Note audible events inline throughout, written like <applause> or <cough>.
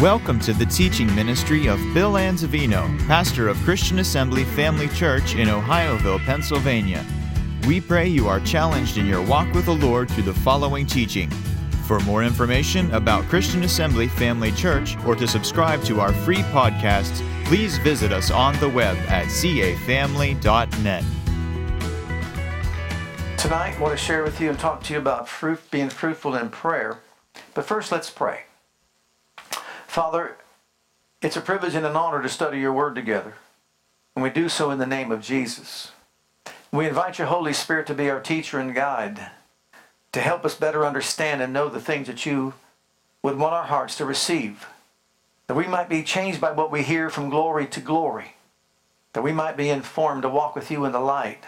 Welcome to the teaching ministry of Bill Anzavino, pastor of Christian Assembly Family Church in Ohioville, Pennsylvania. We pray you are challenged in your walk with the Lord through the following teaching. For more information about Christian Assembly Family Church or to subscribe to our free podcasts, please visit us on the web at cafamily.net. Tonight, I want to share with you and talk to you about fruit, being fruitful in prayer. But first, let's pray. Father, it's a privilege and an honor to study your word together. And we do so in the name of Jesus. We invite your Holy Spirit to be our teacher and guide, to help us better understand and know the things that you would want our hearts to receive. That we might be changed by what we hear from glory to glory. That we might be informed to walk with you in the light.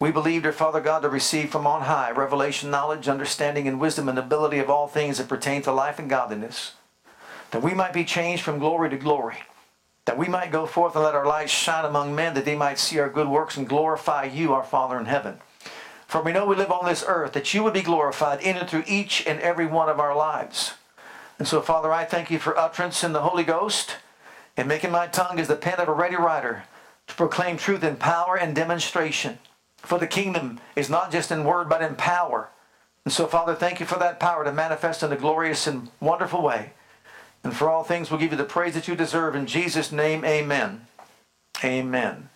We believe, dear Father God, to receive from on high revelation, knowledge, understanding, and wisdom and ability of all things that pertain to life and godliness, that we might be changed from glory to glory, that we might go forth and let our light shine among men, that they might see our good works and glorify you, our Father in heaven. For we know we live on this earth, that you would be glorified in and through each and every one of our lives. And so, Father, I thank you for utterance in the Holy Ghost and making my tongue as the pen of a ready writer to proclaim truth in power and demonstration. For the kingdom is not just in word, but in power. And so, Father, thank you for that power to manifest in a glorious and wonderful way. And for all things, we'll give you the praise that you deserve. In Jesus' name, amen. Amen.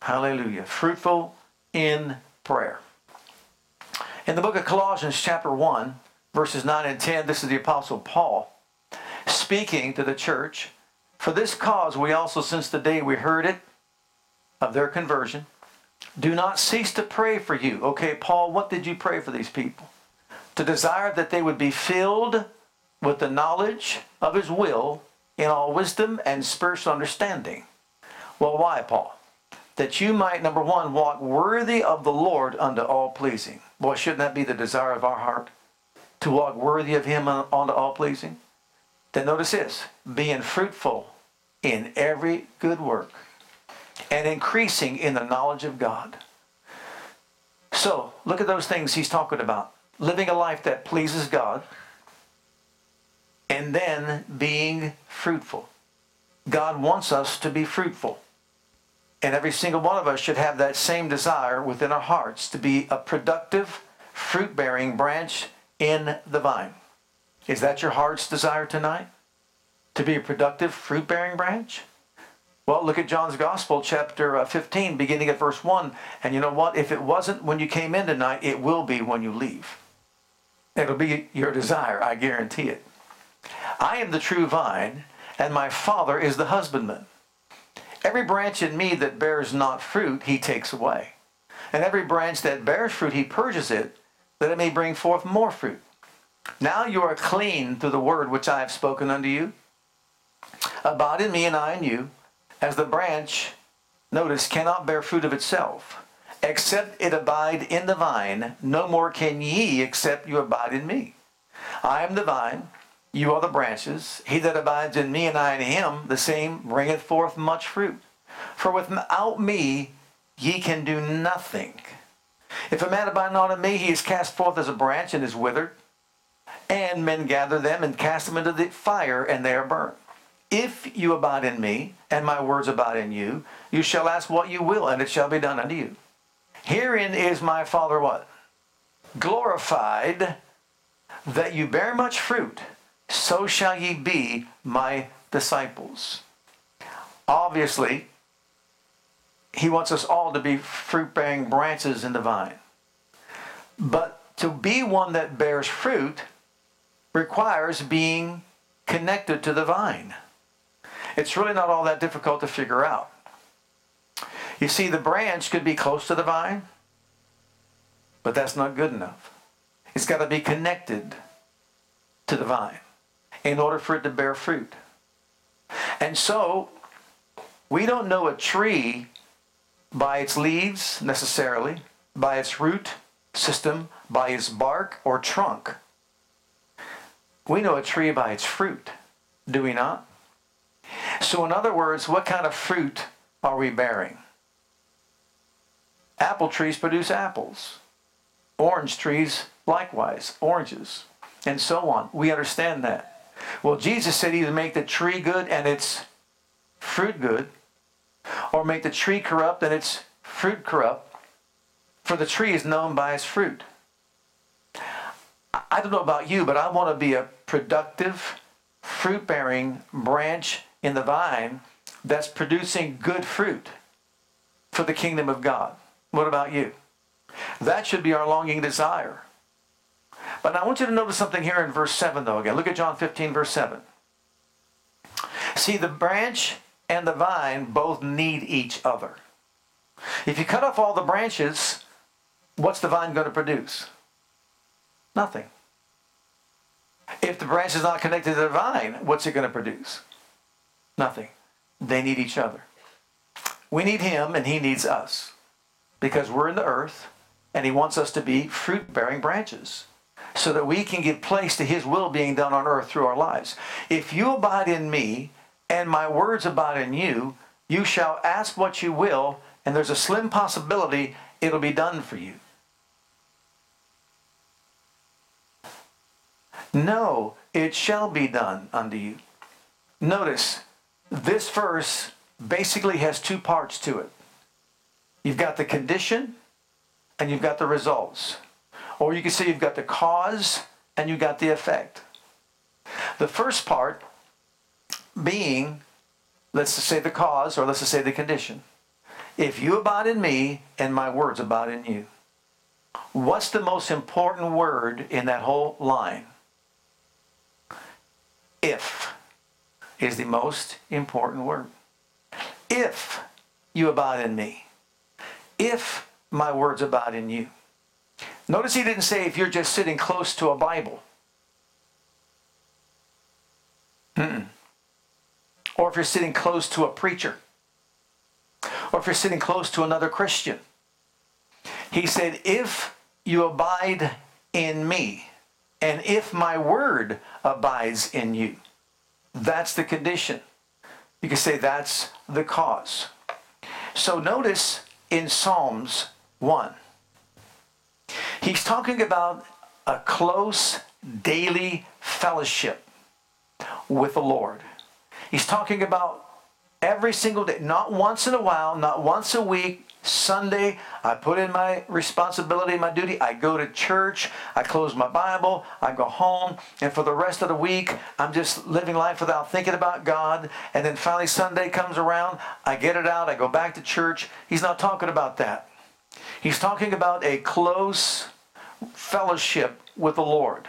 Hallelujah. Fruitful in prayer. In the book of Colossians, chapter 1, verses 9 and 10, this is the Apostle Paul speaking to the church. For this cause, we also, since the day we heard it, of their conversion, do not cease to pray for you. Okay, Paul, what did you pray for these people? To desire that they would be filled with the knowledge of his will in all wisdom and spiritual understanding. Well, why, Paul? That you might, number one, walk worthy of the Lord unto all pleasing. Boy, shouldn't that be the desire of our heart? To walk worthy of him unto all pleasing? Then notice this being fruitful in every good work and increasing in the knowledge of God. So, look at those things he's talking about. Living a life that pleases God, and then being fruitful. God wants us to be fruitful. And every single one of us should have that same desire within our hearts to be a productive, fruit bearing branch in the vine. Is that your heart's desire tonight? To be a productive, fruit bearing branch? Well, look at John's Gospel, chapter uh, 15, beginning at verse 1. And you know what? If it wasn't when you came in tonight, it will be when you leave. It'll be your desire, I guarantee it. I am the true vine, and my Father is the husbandman. Every branch in me that bears not fruit, he takes away. And every branch that bears fruit, he purges it, that it may bring forth more fruit. Now you are clean through the word which I have spoken unto you. Abide in me, and I in you as the branch, notice, cannot bear fruit of itself, except it abide in the vine, no more can ye except you abide in me. I am the vine, you are the branches. He that abides in me and I in him, the same bringeth forth much fruit. For without me ye can do nothing. If a man abide not in me, he is cast forth as a branch and is withered. And men gather them and cast them into the fire, and they are burnt. If you abide in me, and my words abide in you, you shall ask what you will, and it shall be done unto you. Herein is my Father what? Glorified that you bear much fruit, so shall ye be my disciples. Obviously, he wants us all to be fruit bearing branches in the vine. But to be one that bears fruit requires being connected to the vine it's really not all that difficult to figure out. You see, the branch could be close to the vine, but that's not good enough. It's got to be connected to the vine in order for it to bear fruit. And so, we don't know a tree by its leaves necessarily, by its root system, by its bark or trunk. We know a tree by its fruit, do we not? So, in other words, what kind of fruit are we bearing? Apple trees produce apples. Orange trees, likewise, oranges, and so on. We understand that. Well, Jesus said either make the tree good and its fruit good, or make the tree corrupt and its fruit corrupt, for the tree is known by its fruit. I don't know about you, but I want to be a productive, fruit bearing branch in the vine that's producing good fruit for the kingdom of God. What about you? That should be our longing desire. But I want you to notice something here in verse 7, though, again. Look at John 15, verse 7. See, the branch and the vine both need each other. If you cut off all the branches, what's the vine going to produce? Nothing. If the branch is not connected to the vine, what's it going to produce? Nothing. They need each other. We need him and he needs us because we're in the earth and he wants us to be fruit bearing branches so that we can give place to his will being done on earth through our lives. If you abide in me and my words abide in you, you shall ask what you will, and there's a slim possibility it'll be done for you. No, it shall be done unto you. Notice, this verse basically has two parts to it. You've got the condition and you've got the results. Or you can say you've got the cause and you've got the effect. The first part being, let's just say the cause, or let's just say the condition. If you abide in me and my words abide in you. What's the most important word in that whole line? If is the most important word. If you abide in me, if my words abide in you. Notice he didn't say if you're just sitting close to a Bible. Mm-mm. Or if you're sitting close to a preacher. Or if you're sitting close to another Christian. He said, if you abide in me, and if my word abides in you. That's the condition. You can say that's the cause. So notice in Psalms 1, he's talking about a close daily fellowship with the Lord. He's talking about every single day, not once in a while, not once a week, Sunday, I put in my responsibility, my duty. I go to church. I close my Bible. I go home. And for the rest of the week, I'm just living life without thinking about God. And then finally, Sunday comes around. I get it out. I go back to church. He's not talking about that. He's talking about a close fellowship with the Lord.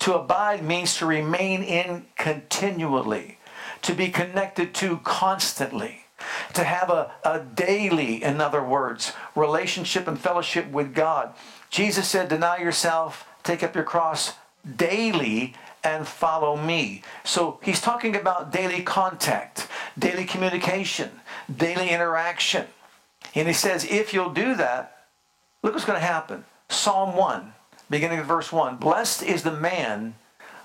To abide means to remain in continually, to be connected to constantly to have a, a daily, in other words, relationship and fellowship with God. Jesus said, Deny yourself, take up your cross daily, and follow me. So he's talking about daily contact, daily communication, daily interaction. And he says, if you'll do that, look what's going to happen. Psalm 1, beginning of verse 1 Blessed is the man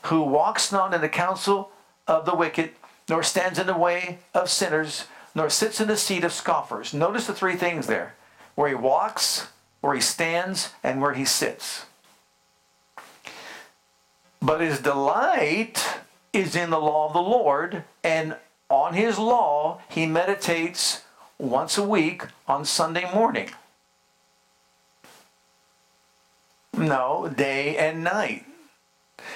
who walks not in the counsel of the wicked, nor stands in the way of sinners, nor sits in the seat of scoffers. Notice the three things there where he walks, where he stands, and where he sits. But his delight is in the law of the Lord, and on his law he meditates once a week on Sunday morning. No, day and night.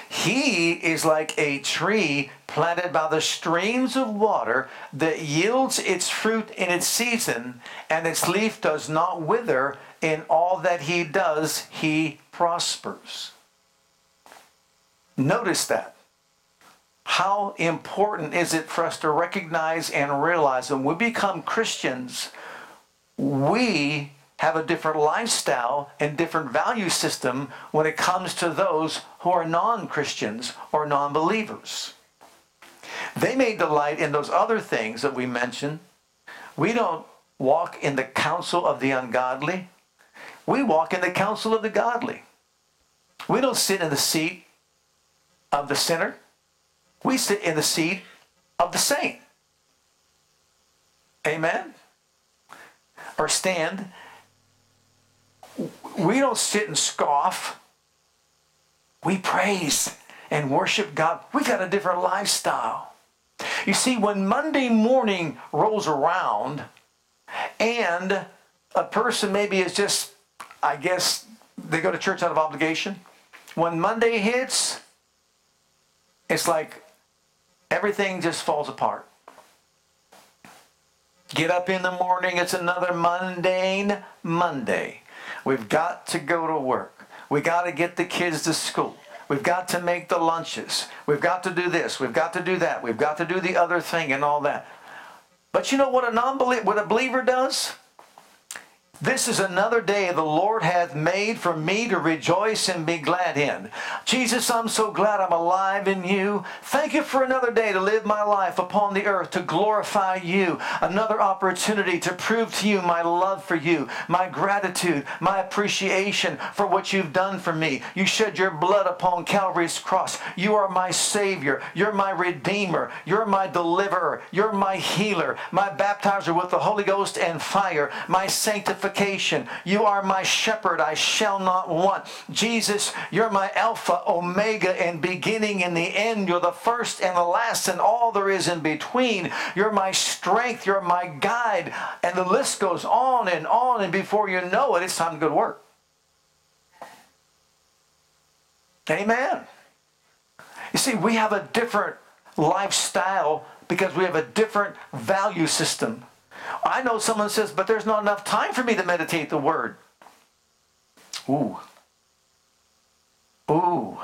He is like a tree planted by the streams of water that yields its fruit in its season, and its leaf does not wither. In all that he does, he prospers. Notice that. How important is it for us to recognize and realize when we become Christians, we have a different lifestyle and different value system when it comes to those who are non Christians or non believers. They may delight in those other things that we mentioned. We don't walk in the counsel of the ungodly, we walk in the counsel of the godly. We don't sit in the seat of the sinner, we sit in the seat of the saint. Amen? Or stand we don't sit and scoff. We praise and worship God. We got a different lifestyle. You see, when Monday morning rolls around and a person maybe is just, I guess, they go to church out of obligation. When Monday hits, it's like everything just falls apart. Get up in the morning, it's another mundane Monday. We've got to go to work. We got to get the kids to school. We've got to make the lunches. We've got to do this. We've got to do that. We've got to do the other thing and all that. But you know what a non-believer, what a believer does? This is another day the Lord hath made for me to rejoice and be glad in. Jesus, I'm so glad I'm alive in you. Thank you for another day to live my life upon the earth to glorify you. Another opportunity to prove to you my love for you, my gratitude, my appreciation for what you've done for me. You shed your blood upon Calvary's cross. You are my Savior. You're my Redeemer. You're my deliverer. You're my healer, my baptizer with the Holy Ghost and fire, my sanctifier You are my shepherd, I shall not want. Jesus, you're my Alpha, Omega, and beginning in the end. You're the first and the last, and all there is in between. You're my strength, you're my guide. And the list goes on and on, and before you know it, it's time to go to work. Amen. You see, we have a different lifestyle because we have a different value system. I know someone says, but there's not enough time for me to meditate the word. Ooh. Ooh.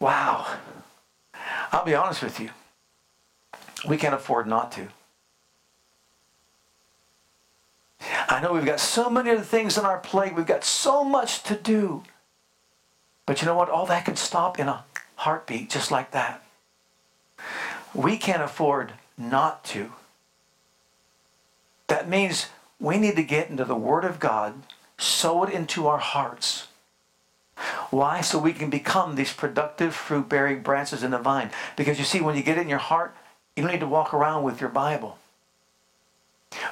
Wow. I'll be honest with you. We can't afford not to. I know we've got so many other things on our plate. We've got so much to do. But you know what? All that can stop in a heartbeat just like that. We can't afford not to. That means we need to get into the Word of God, sow it into our hearts. Why? So we can become these productive fruit bearing branches in the vine. Because you see, when you get it in your heart, you don't need to walk around with your Bible.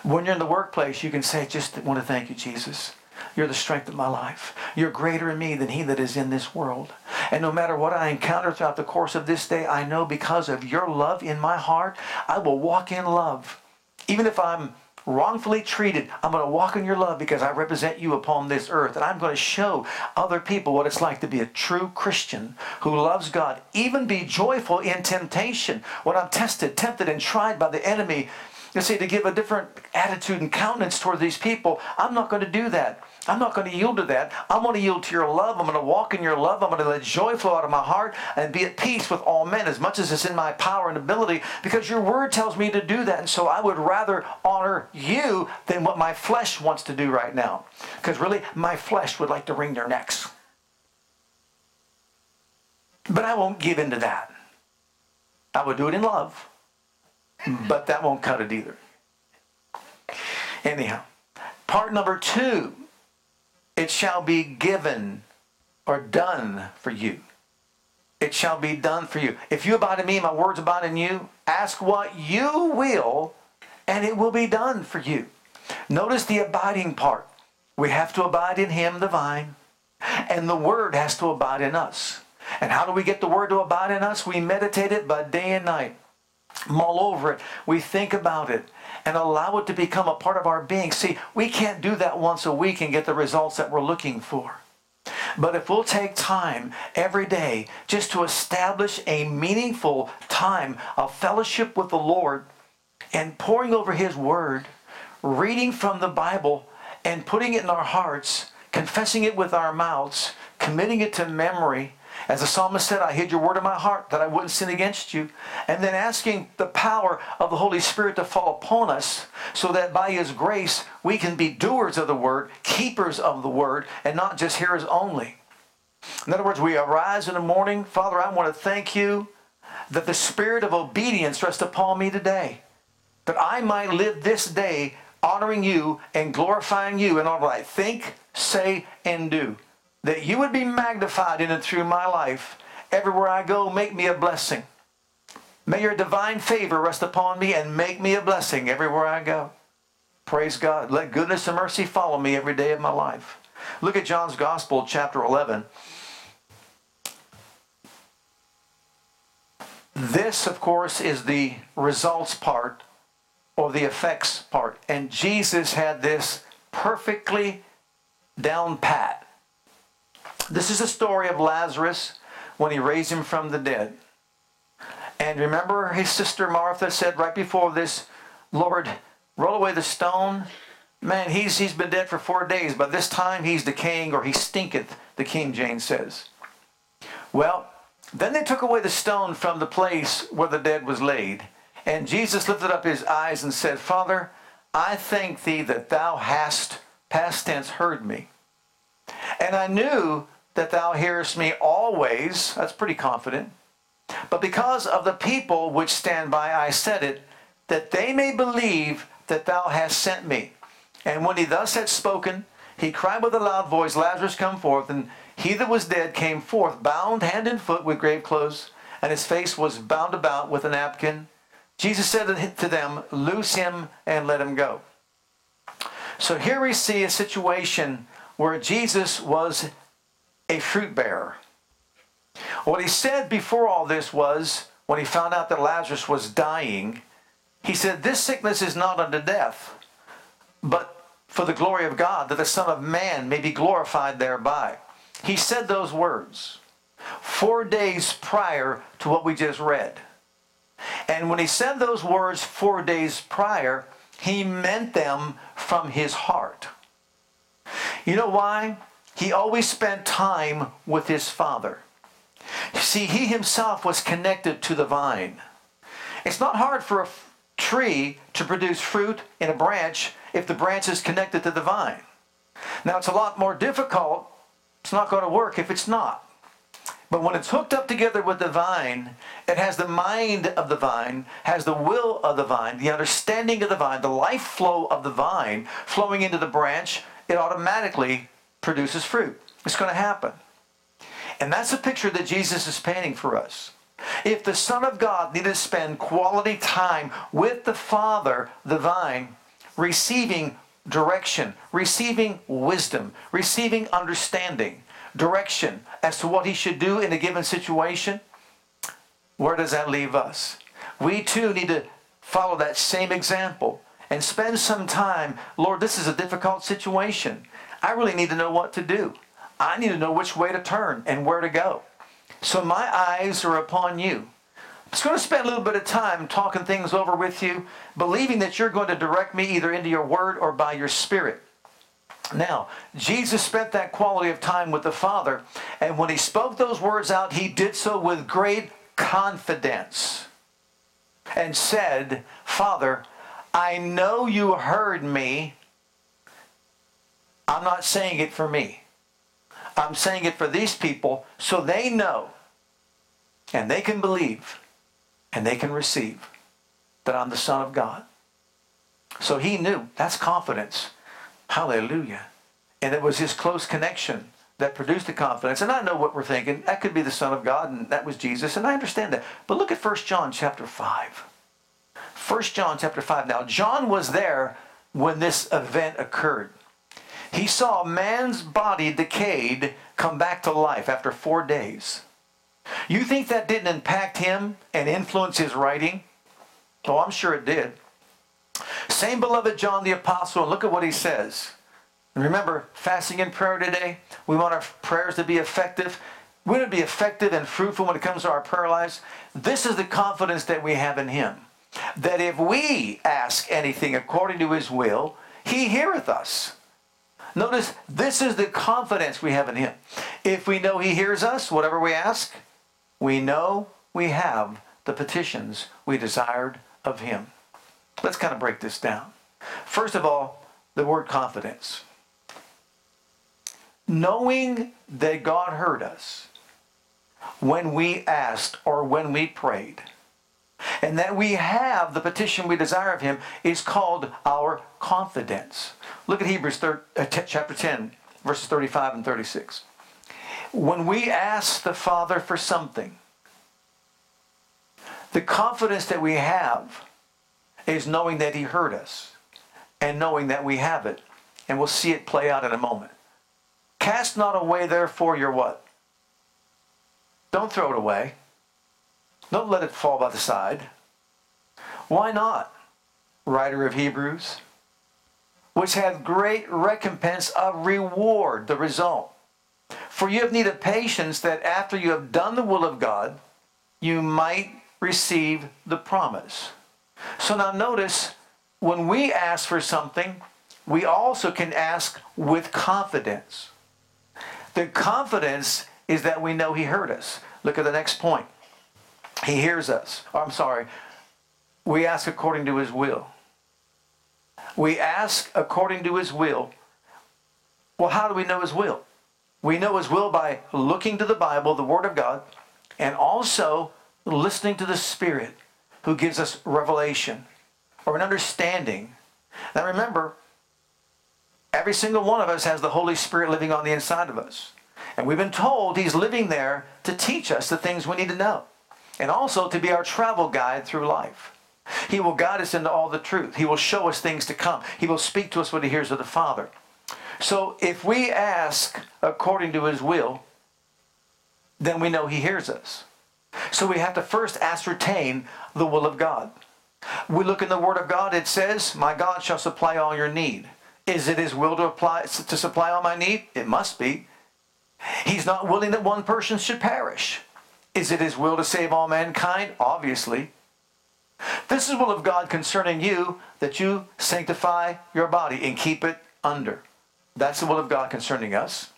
When you're in the workplace, you can say, just want to thank you, Jesus. You're the strength of my life. You're greater in me than he that is in this world. And no matter what I encounter throughout the course of this day, I know because of your love in my heart, I will walk in love. Even if I'm wrongfully treated, I'm going to walk in your love because I represent you upon this earth. And I'm going to show other people what it's like to be a true Christian who loves God. Even be joyful in temptation when I'm tested, tempted, and tried by the enemy. You see, to give a different attitude and countenance toward these people, I'm not going to do that. I'm not going to yield to that. I'm going to yield to your love. I'm going to walk in your love. I'm going to let joy flow out of my heart and be at peace with all men as much as it's in my power and ability because your word tells me to do that. And so I would rather honor you than what my flesh wants to do right now. Because really, my flesh would like to wring their necks. But I won't give in to that. I would do it in love, but that won't cut it either. Anyhow, part number two it shall be given or done for you. It shall be done for you. If you abide in me, my words abide in you, ask what you will, and it will be done for you. Notice the abiding part. We have to abide in him, the vine, and the word has to abide in us. And how do we get the word to abide in us? We meditate it by day and night. Mull over it. We think about it and allow it to become a part of our being. See, we can't do that once a week and get the results that we're looking for. But if we'll take time every day just to establish a meaningful time of fellowship with the Lord and pouring over His Word, reading from the Bible and putting it in our hearts, confessing it with our mouths, committing it to memory, as the psalmist said, I hid your word in my heart that I wouldn't sin against you. And then asking the power of the Holy Spirit to fall upon us so that by His grace we can be doers of the word, keepers of the word, and not just hearers only. In other words, we arise in the morning. Father, I want to thank you that the spirit of obedience rests upon me today. That I might live this day honoring you and glorifying you in all that I think, say, and do that you would be magnified in and through my life. Everywhere I go, make me a blessing. May your divine favor rest upon me and make me a blessing everywhere I go. Praise God. Let goodness and mercy follow me every day of my life. Look at John's Gospel, chapter 11. This, of course, is the results part or the effects part. And Jesus had this perfectly down pat. This is the story of Lazarus when he raised him from the dead. And remember, his sister Martha said right before this, Lord, roll away the stone. Man, he's, he's been dead for four days. By this time, he's decaying or he stinketh, the King James says. Well, then they took away the stone from the place where the dead was laid. And Jesus lifted up his eyes and said, Father, I thank thee that thou hast, past tense, heard me. And I knew that thou hearest me always. That's pretty confident. But because of the people which stand by, I said it, that they may believe that thou hast sent me. And when he thus had spoken, he cried with a loud voice, Lazarus, come forth. And he that was dead came forth, bound hand and foot with grave clothes, and his face was bound about with a napkin. Jesus said to them, Loose him and let him go. So here we see a situation where Jesus was a fruit bearer. What he said before all this was, when he found out that Lazarus was dying, he said, This sickness is not unto death, but for the glory of God, that the Son of Man may be glorified thereby. He said those words four days prior to what we just read. And when he said those words four days prior, he meant them from his heart. You know why? He always spent time with his Father. See, he himself was connected to the vine. It's not hard for a tree to produce fruit in a branch if the branch is connected to the vine. Now, it's a lot more difficult. It's not going to work if it's not. But when it's hooked up together with the vine, it has the mind of the vine, has the will of the vine, the understanding of the vine, the life flow of the vine flowing into the branch, it automatically produces fruit. It's going to happen. And that's a picture that Jesus is painting for us. If the Son of God needed to spend quality time with the Father, the vine, receiving direction, receiving wisdom, receiving understanding, direction as to what he should do in a given situation, where does that leave us? We too need to follow that same example and spend some time. Lord, this is a difficult situation. I really need to know what to do. I need to know which way to turn and where to go. So my eyes are upon you. I'm just going to spend a little bit of time talking things over with you, believing that you're going to direct me either into your word or by your spirit. Now, Jesus spent that quality of time with the Father, and when he spoke those words out, he did so with great confidence and said, Father, I know you heard me. I'm not saying it for me. I'm saying it for these people so they know and they can believe and they can receive that I'm the Son of God. So he knew. That's confidence. Hallelujah. And it was his close connection that produced the confidence. And I know what we're thinking. That could be the Son of God, and that was Jesus, and I understand that. But look at 1 John chapter 5. 1 John chapter 5. Now, John was there when this event occurred. He saw man's body decayed come back to life after four days. You think that didn't impact him and influence his writing? Oh, I'm sure it did. Same beloved John the Apostle, look at what he says. Remember, fasting and prayer today, we want our prayers to be effective. We want to be effective and fruitful when it comes to our prayer lives. This is the confidence that we have in him. That if we ask anything according to his will, he heareth us. Notice, this is the confidence we have in him. If we know he hears us, whatever we ask, we know we have the petitions we desired of him. Let's kind of break this down. First of all, the word confidence. Knowing that God heard us when we asked or when we prayed, and that we have the petition we desire of Him is called our confidence. Look at Hebrews thir- uh, t- chapter 10, verses 35 and 36. When we ask the Father for something, the confidence that we have is knowing that He heard us and knowing that we have it. And we'll see it play out in a moment. Cast not away, therefore, your what? Don't throw it away. Don't let it fall by the side. Why not? Writer of Hebrews, which hath great recompense of reward, the result. For you have need of patience that after you have done the will of God, you might receive the promise. So now notice, when we ask for something, we also can ask with confidence. The confidence is that we know He heard us. Look at the next point. He hears us. Oh, I'm sorry. We ask according to His will. We ask according to His will. Well, how do we know His will? We know His will by looking to the Bible, the Word of God, and also listening to the Spirit who gives us revelation or an understanding. Now remember, every single one of us has the Holy Spirit living on the inside of us. And we've been told He's living there to teach us the things we need to know and also to be our travel guide through life. He will guide us into all the truth. He will show us things to come. He will speak to us what He hears of the Father. So if we ask according to His will, then we know He hears us. So we have to first ascertain the will of God. We look in the Word of God, it says, My God shall supply all your need. Is it His will to, apply, to supply all my need? It must be. He's not willing that one person should perish. Is it His will to save all mankind? Obviously. This is will of God concerning you that you sanctify your body and keep it under. That's the will of God concerning us.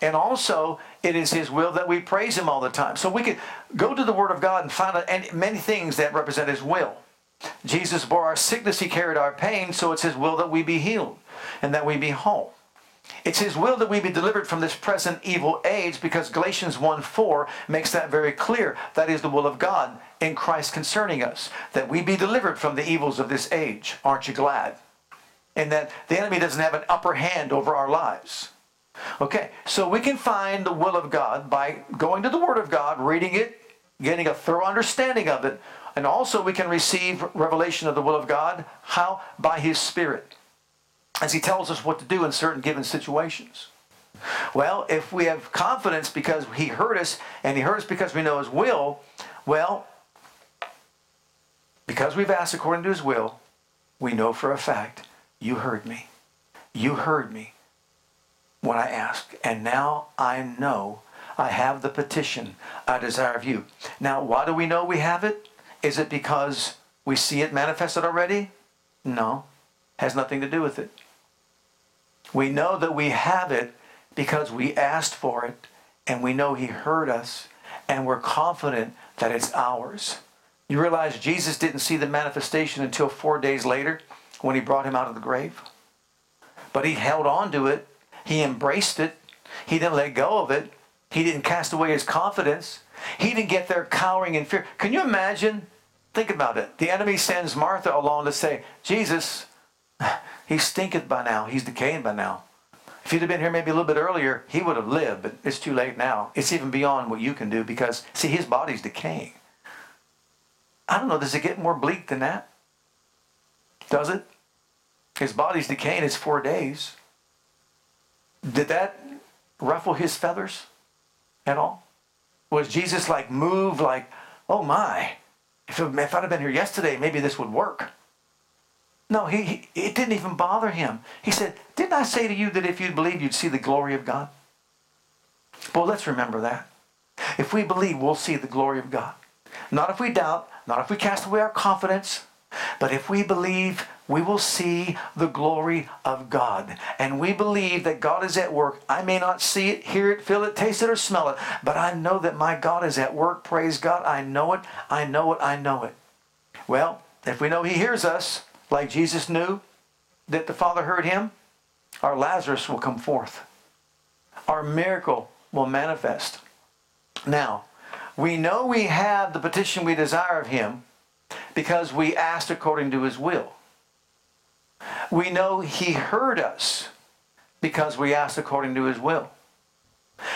And also, it is His will that we praise Him all the time. So we could go to the Word of God and find out many things that represent His will. Jesus bore our sickness, He carried our pain, so it's His will that we be healed and that we be whole. It's His will that we be delivered from this present evil age because Galatians 1 4 makes that very clear. That is the will of God in Christ concerning us, that we be delivered from the evils of this age. Aren't you glad? And that the enemy doesn't have an upper hand over our lives. Okay, so we can find the will of God by going to the Word of God, reading it, getting a thorough understanding of it, and also we can receive revelation of the will of God. How? By His Spirit, as He tells us what to do in certain given situations. Well, if we have confidence because He heard us, and He heard us because we know His will, well, because we've asked according to His will, we know for a fact, you heard me. You heard me when I asked, and now I know I have the petition I desire of you. Now, why do we know we have it? Is it because we see it manifested already? No, has nothing to do with it. We know that we have it because we asked for it and we know he heard us and we're confident that it's ours. You realize Jesus didn't see the manifestation until four days later when he brought him out of the grave? But he held on to it he embraced it. He didn't let go of it. He didn't cast away his confidence. He didn't get there cowering in fear. Can you imagine? Think about it. The enemy sends Martha along to say, Jesus, he stinketh by now. He's decaying by now. If he'd have been here maybe a little bit earlier, he would have lived, but it's too late now. It's even beyond what you can do because, see, his body's decaying. I don't know, does it get more bleak than that? Does it? His body's decaying, it's four days. Did that ruffle his feathers at all? Was Jesus like moved like, oh my, if, if I'd have been here yesterday, maybe this would work? No, he, he, it didn't even bother him. He said, Didn't I say to you that if you'd believe, you'd see the glory of God? Well, let's remember that. If we believe, we'll see the glory of God. Not if we doubt, not if we cast away our confidence, but if we believe, we will see the glory of God. And we believe that God is at work. I may not see it, hear it, feel it, taste it, or smell it, but I know that my God is at work. Praise God. I know it. I know it. I know it. Well, if we know He hears us, like Jesus knew that the Father heard Him, our Lazarus will come forth. Our miracle will manifest. Now, we know we have the petition we desire of Him because we asked according to his will. We know he heard us because we asked according to his will.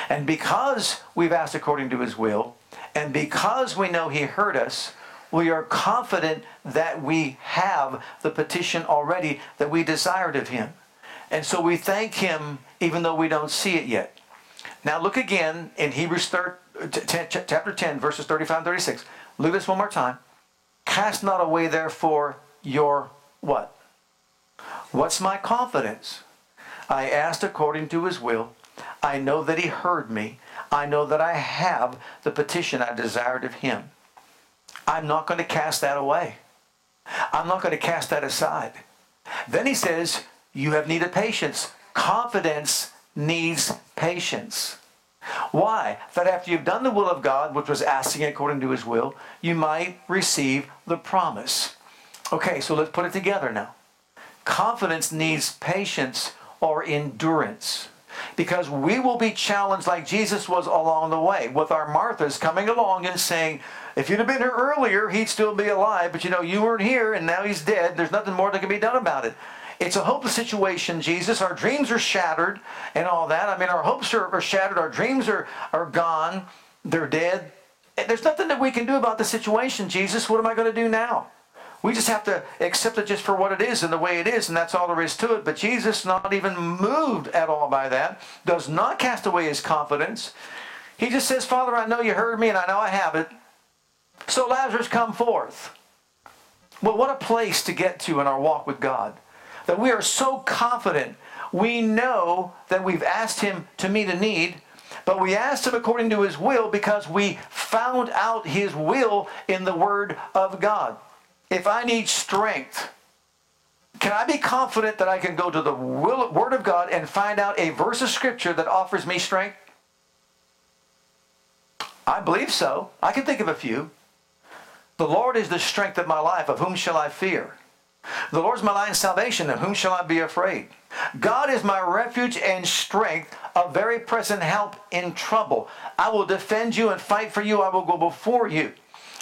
And because we've asked according to his will, and because we know he heard us, we are confident that we have the petition already that we desired of him. And so we thank him even though we don't see it yet. Now look again in Hebrews 3, chapter 10, verses 35 and 36. Look at this one more time. Cast not away therefore your what? What's my confidence? I asked according to his will. I know that he heard me. I know that I have the petition I desired of him. I'm not going to cast that away. I'm not going to cast that aside. Then he says, You have needed patience. Confidence needs patience. Why? That after you've done the will of God, which was asking according to his will, you might receive the promise. Okay, so let's put it together now. Confidence needs patience or endurance because we will be challenged like Jesus was along the way with our Marthas coming along and saying, if you'd have been here earlier, he'd still be alive, but you know, you weren't here and now he's dead. There's nothing more that can be done about it. It's a hopeless situation, Jesus. Our dreams are shattered and all that. I mean, our hopes are, are shattered. Our dreams are, are gone. They're dead. There's nothing that we can do about the situation, Jesus. What am I going to do now? We just have to accept it just for what it is and the way it is, and that's all there is to it. But Jesus, not even moved at all by that, does not cast away his confidence. He just says, Father, I know you heard me and I know I have it. So Lazarus, come forth. Well, what a place to get to in our walk with God. That we are so confident. We know that we've asked him to meet a need, but we asked him according to his will because we found out his will in the Word of God if I need strength, can I be confident that I can go to the will, Word of God and find out a verse of Scripture that offers me strength? I believe so. I can think of a few. The Lord is the strength of my life. Of whom shall I fear? The Lord is my light and salvation. Of whom shall I be afraid? God is my refuge and strength, a very present help in trouble. I will defend you and fight for you. I will go before you.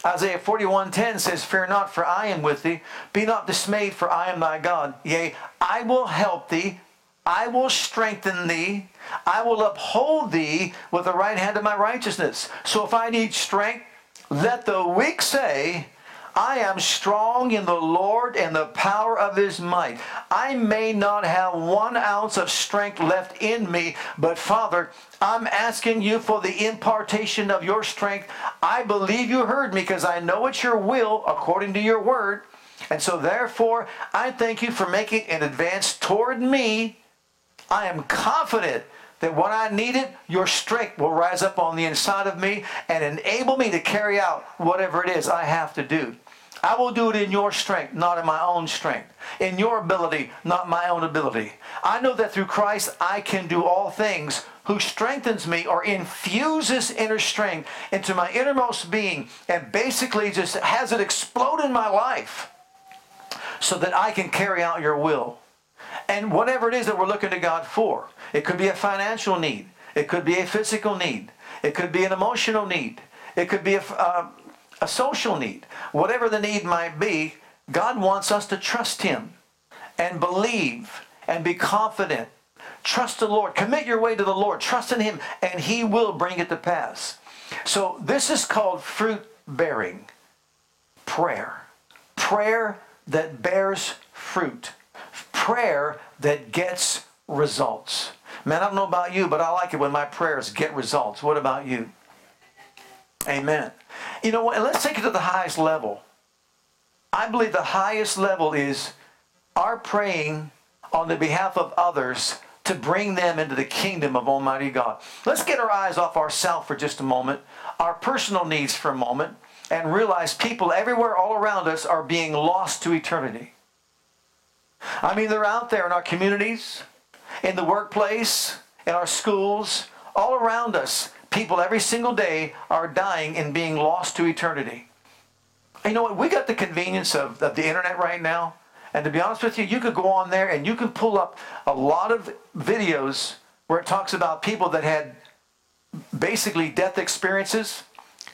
Isaiah 41:10 says, Fear not, for I am with thee. Be not dismayed, for I am thy God. Yea, I will help thee. I will strengthen thee. I will uphold thee with the right hand of my righteousness. So if I need strength, let the weak say, I am strong in the Lord and the power of his might. I may not have one ounce of strength left in me, but Father, I'm asking you for the impartation of your strength. I believe you heard me because I know it's your will according to your word. And so, therefore, I thank you for making an advance toward me. I am confident that when I need it, your strength will rise up on the inside of me and enable me to carry out whatever it is I have to do. I will do it in your strength, not in my own strength. In your ability, not my own ability. I know that through Christ I can do all things who strengthens me or infuses inner strength into my innermost being and basically just has it explode in my life so that I can carry out your will. And whatever it is that we're looking to God for, it could be a financial need, it could be a physical need, it could be an emotional need, it could be a, uh, a social need. Whatever the need might be, God wants us to trust Him and believe and be confident. Trust the Lord. Commit your way to the Lord. Trust in Him, and He will bring it to pass. So, this is called fruit bearing prayer. Prayer that bears fruit. Prayer that gets results. Man, I don't know about you, but I like it when my prayers get results. What about you? Amen. You know what? Let's take it to the highest level. I believe the highest level is our praying on the behalf of others to bring them into the kingdom of Almighty God. Let's get our eyes off ourselves for just a moment, our personal needs for a moment, and realize people everywhere all around us are being lost to eternity. I mean, they're out there in our communities, in the workplace, in our schools, all around us. People every single day are dying and being lost to eternity. You know what? We got the convenience of, of the internet right now. And to be honest with you, you could go on there and you can pull up a lot of videos where it talks about people that had basically death experiences.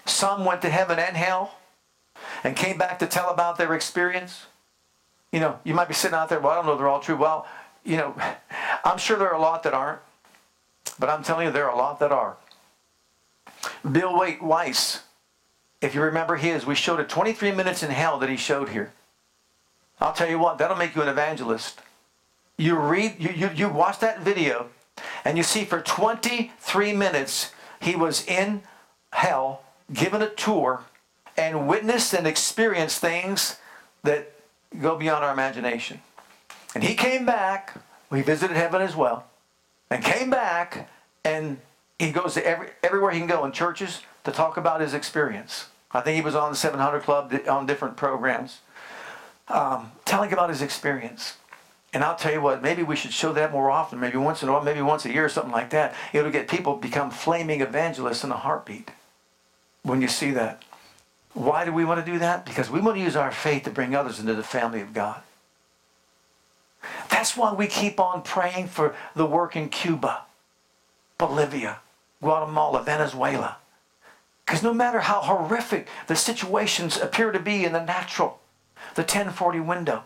Some went to heaven and hell and came back to tell about their experience. You know, you might be sitting out there, well, I don't know they're all true. Well, you know, <laughs> I'm sure there are a lot that aren't, but I'm telling you, there are a lot that are. Bill Wait Wiese, if you remember his, we showed it 23 minutes in hell that he showed here. I'll tell you what, that'll make you an evangelist. You read, you, you, you watch that video, And you see, for 23 minutes, he was in hell, given a tour, and witnessed and experienced things that go beyond our imagination. And he came back, we visited heaven as well, and came back, and he goes to every, everywhere he can go in churches to talk about his experience. I think he was on the 700 Club on different programs, um, telling about his experience. And I'll tell you what, maybe we should show that more often, maybe once in a while, maybe once a year or something like that. It'll get people become flaming evangelists in a heartbeat when you see that. Why do we want to do that? Because we want to use our faith to bring others into the family of God. That's why we keep on praying for the work in Cuba, Bolivia, Guatemala, Venezuela. Because no matter how horrific the situations appear to be in the natural, the 1040 window,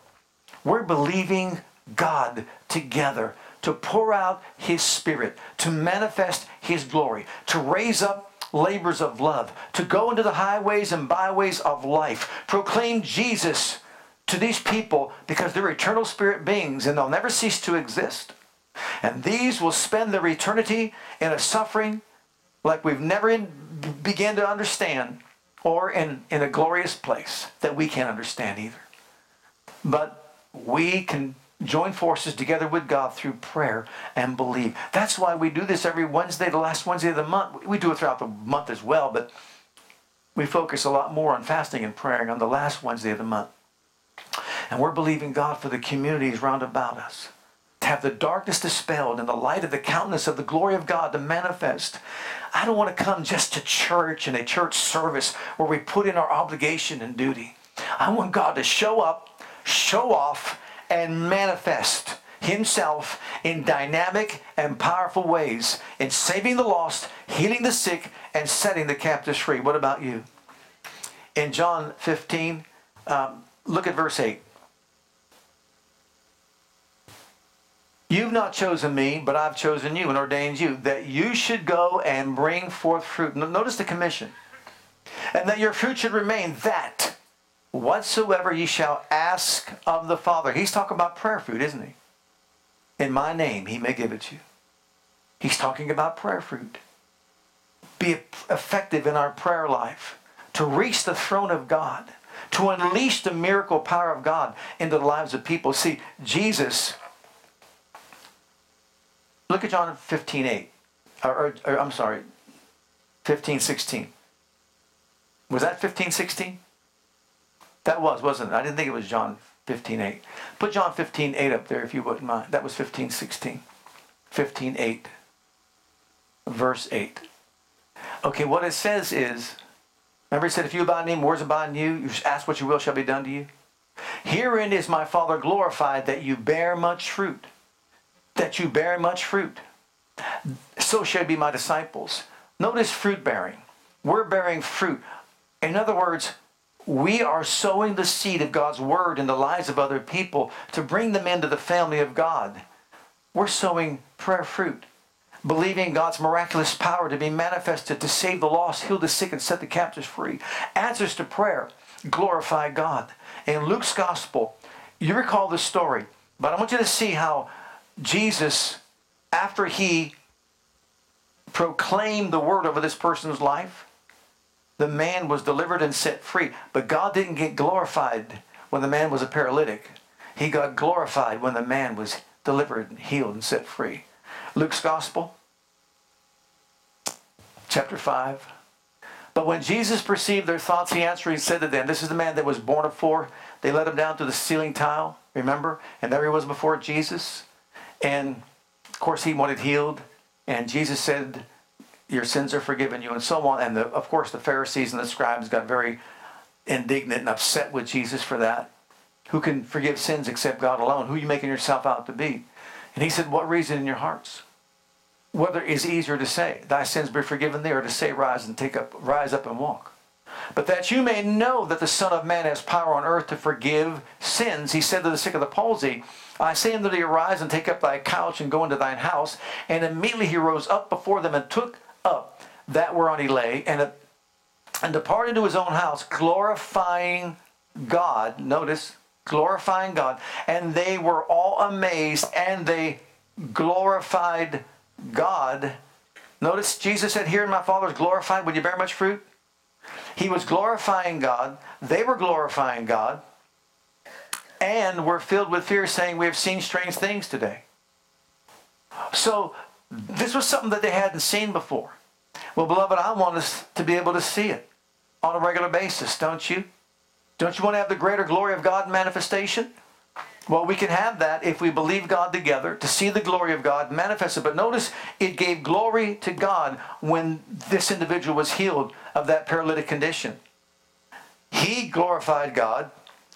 we're believing God together to pour out His Spirit, to manifest His glory, to raise up labors of love, to go into the highways and byways of life, proclaim Jesus to these people because they're eternal spirit beings and they'll never cease to exist. And these will spend their eternity in a suffering like we've never began to understand or in, in a glorious place that we can't understand either. But we can join forces together with God through prayer and believe. That's why we do this every Wednesday, the last Wednesday of the month. We do it throughout the month as well, but we focus a lot more on fasting and praying on the last Wednesday of the month. And we're believing God for the communities round about us to have the darkness dispelled and the light of the countenance of the glory of God to manifest. I don't want to come just to church and a church service where we put in our obligation and duty. I want God to show up, show off, and manifest himself in dynamic and powerful ways in saving the lost, healing the sick, and setting the captives free. What about you? In John 15, um, look at verse 8. You've not chosen me, but I've chosen you and ordained you, that you should go and bring forth fruit. Notice the commission. And that your fruit should remain, that whatsoever ye shall ask of the Father. He's talking about prayer fruit, isn't he? In my name, he may give it to you. He's talking about prayer fruit. Be effective in our prayer life to reach the throne of God, to unleash the miracle power of God into the lives of people. See, Jesus Look at John 15, 8. Or, or, or, I'm sorry, 15, 16. Was that 15, 16? That was, wasn't it? I didn't think it was John 15, 8. Put John 15, 8 up there if you wouldn't mind. That was 15, 16. 15, 8. Verse 8. Okay, what it says is, remember he said, if you abide in me, words abide in you, you ask what you will shall be done to you. Herein is my Father glorified that you bear much fruit that you bear much fruit. So shall be my disciples. Notice fruit bearing. We're bearing fruit. In other words, we are sowing the seed of God's word in the lives of other people to bring them into the family of God. We're sowing prayer fruit, believing God's miraculous power to be manifested to save the lost, heal the sick, and set the captives free. Answers to prayer glorify God. In Luke's gospel, you recall the story, but I want you to see how Jesus, after he proclaimed the word over this person's life, the man was delivered and set free. But God didn't get glorified when the man was a paralytic. He got glorified when the man was delivered and healed and set free. Luke's Gospel, chapter 5. But when Jesus perceived their thoughts, he answered, he said to them, This is the man that was born of four. They let him down to the ceiling tile, remember? And there he was before Jesus. And of course, he wanted healed. And Jesus said, Your sins are forgiven you, and so on. And the, of course, the Pharisees and the scribes got very indignant and upset with Jesus for that. Who can forgive sins except God alone? Who are you making yourself out to be? And he said, What reason in your hearts? Whether it is easier to say, Thy sins be forgiven thee, or to say, Rise and take up, rise up and walk. But that you may know that the Son of Man has power on earth to forgive sins, he said to the sick of the palsy, I say unto thee, arise and take up thy couch and go into thine house. And immediately he rose up before them and took up that whereon he lay and, uh, and departed to his own house, glorifying God. Notice, glorifying God. And they were all amazed and they glorified God, notice Jesus said, Here in my Father is glorified. Would you bear much fruit? He was glorifying God. They were glorifying God. And were filled with fear, saying, We have seen strange things today. So this was something that they hadn't seen before. Well, beloved, I want us to be able to see it on a regular basis, don't you? Don't you want to have the greater glory of God manifestation? Well, we can have that if we believe God together to see the glory of God manifested. But notice it gave glory to God when this individual was healed of that paralytic condition. He glorified God.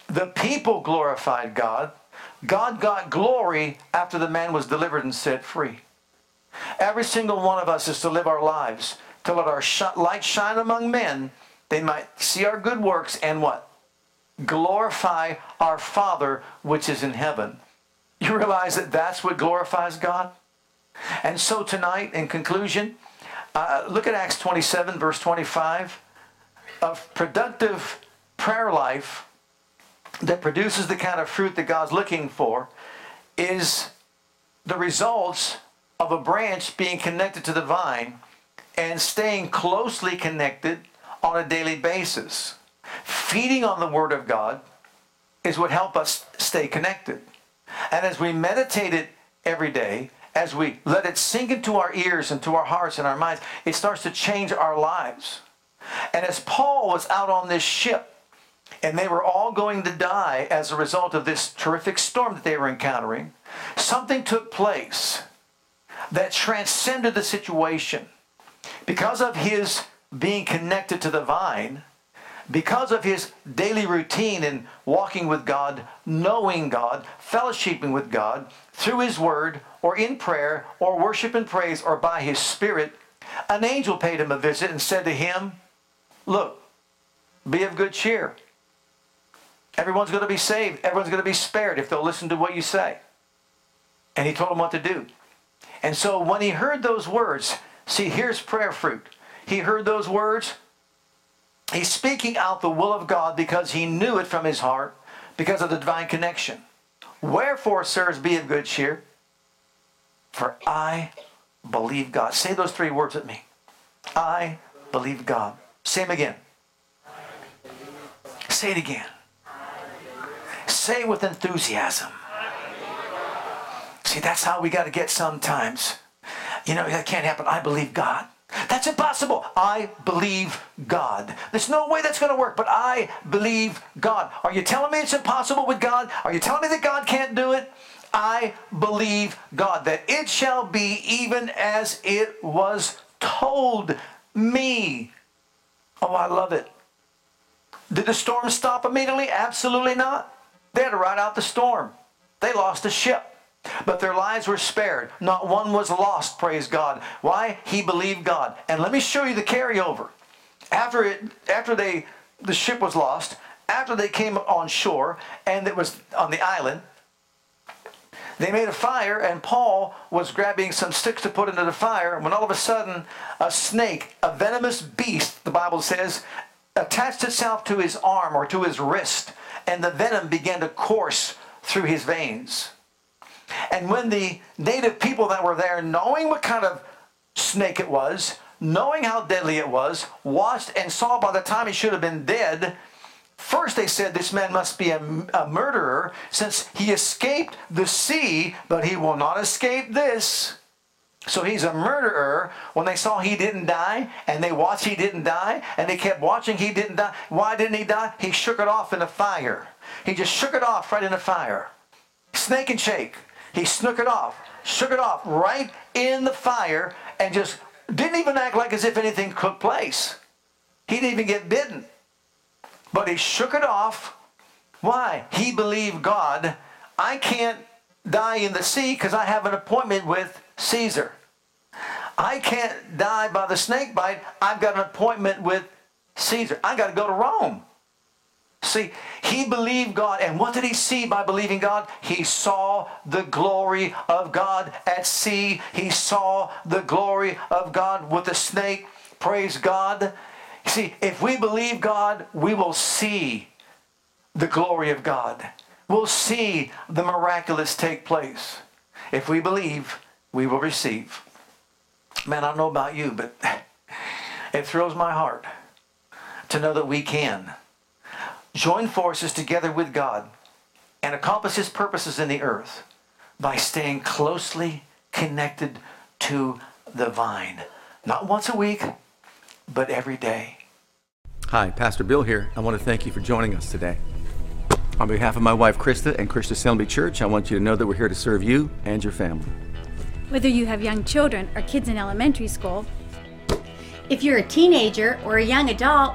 The people glorified God. God got glory after the man was delivered and set free. Every single one of us is to live our lives, to let our light shine among men. They might see our good works and what? Glorify our Father which is in heaven. You realize that that's what glorifies God? And so tonight, in conclusion, uh, look at Acts 27, verse 25. A productive prayer life that produces the kind of fruit that God's looking for is the results of a branch being connected to the vine and staying closely connected on a daily basis. Feeding on the Word of God is what help us stay connected. And as we meditate it every day, as we let it sink into our ears and to our hearts and our minds, it starts to change our lives. And as Paul was out on this ship, and they were all going to die as a result of this terrific storm that they were encountering, something took place that transcended the situation. Because of his being connected to the vine, because of his daily routine in walking with God, knowing God, fellowshipping with God, through his word, or in prayer, or worship and praise, or by his spirit, an angel paid him a visit and said to him, Look, be of good cheer. Everyone's going to be saved. Everyone's going to be spared if they'll listen to what you say. And he told him what to do. And so when he heard those words, see, here's prayer fruit. He heard those words. He's speaking out the will of God because he knew it from his heart because of the divine connection. Wherefore, sirs, be of good cheer, for I believe God. Say those three words with me. I believe God. Say them again. Say it again. Say it with enthusiasm. See, that's how we got to get sometimes. You know, that can't happen. I believe God. That's impossible. I believe God. There's no way that's going to work, but I believe God. Are you telling me it's impossible with God? Are you telling me that God can't do it? I believe God, that it shall be even as it was told me. Oh, I love it. Did the storm stop immediately? Absolutely not. They had to ride out the storm. They lost a ship. But their lives were spared. Not one was lost, praise God. Why? He believed God. And let me show you the carryover. After it after they the ship was lost, after they came on shore and it was on the island, they made a fire and Paul was grabbing some sticks to put into the fire when all of a sudden a snake, a venomous beast, the Bible says, attached itself to his arm or to his wrist and the venom began to course through his veins. And when the native people that were there, knowing what kind of snake it was, knowing how deadly it was, watched and saw by the time he should have been dead, first they said this man must be a, a murderer since he escaped the sea, but he will not escape this. So he's a murderer. When they saw he didn't die, and they watched he didn't die, and they kept watching he didn't die. Why didn't he die? He shook it off in the fire. He just shook it off right in the fire. Snake and shake. He snook it off, shook it off right in the fire, and just didn't even act like as if anything took place. He didn't even get bitten. But he shook it off. Why? He believed God. I can't die in the sea because I have an appointment with Caesar. I can't die by the snake bite. I've got an appointment with Caesar. I got to go to Rome. See, he believed God. And what did he see by believing God? He saw the glory of God at sea. He saw the glory of God with the snake. Praise God. See, if we believe God, we will see the glory of God. We'll see the miraculous take place. If we believe, we will receive. Man, I don't know about you, but <laughs> it thrills my heart to know that we can join forces together with God and accomplish His purposes in the earth by staying closely connected to the vine. Not once a week, but every day. Hi, Pastor Bill here. I want to thank you for joining us today. On behalf of my wife Krista and Christian Assembly Church, I want you to know that we're here to serve you and your family. Whether you have young children or kids in elementary school, if you're a teenager or a young adult,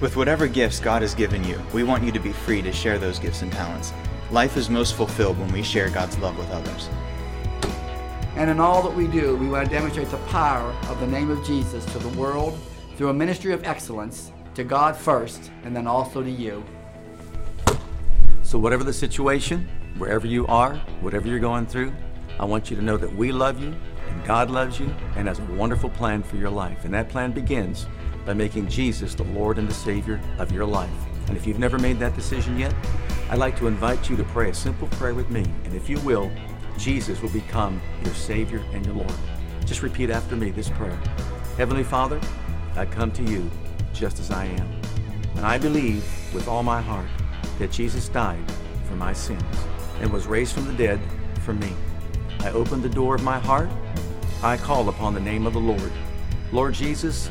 With whatever gifts God has given you, we want you to be free to share those gifts and talents. Life is most fulfilled when we share God's love with others. And in all that we do, we want to demonstrate the power of the name of Jesus to the world through a ministry of excellence to God first and then also to you. So, whatever the situation, wherever you are, whatever you're going through, I want you to know that we love you and God loves you and has a wonderful plan for your life. And that plan begins by making Jesus the Lord and the Savior of your life. And if you've never made that decision yet, I'd like to invite you to pray a simple prayer with me. And if you will, Jesus will become your Savior and your Lord. Just repeat after me this prayer Heavenly Father, I come to you just as I am. And I believe with all my heart that Jesus died for my sins and was raised from the dead for me. I open the door of my heart. I call upon the name of the Lord. Lord Jesus,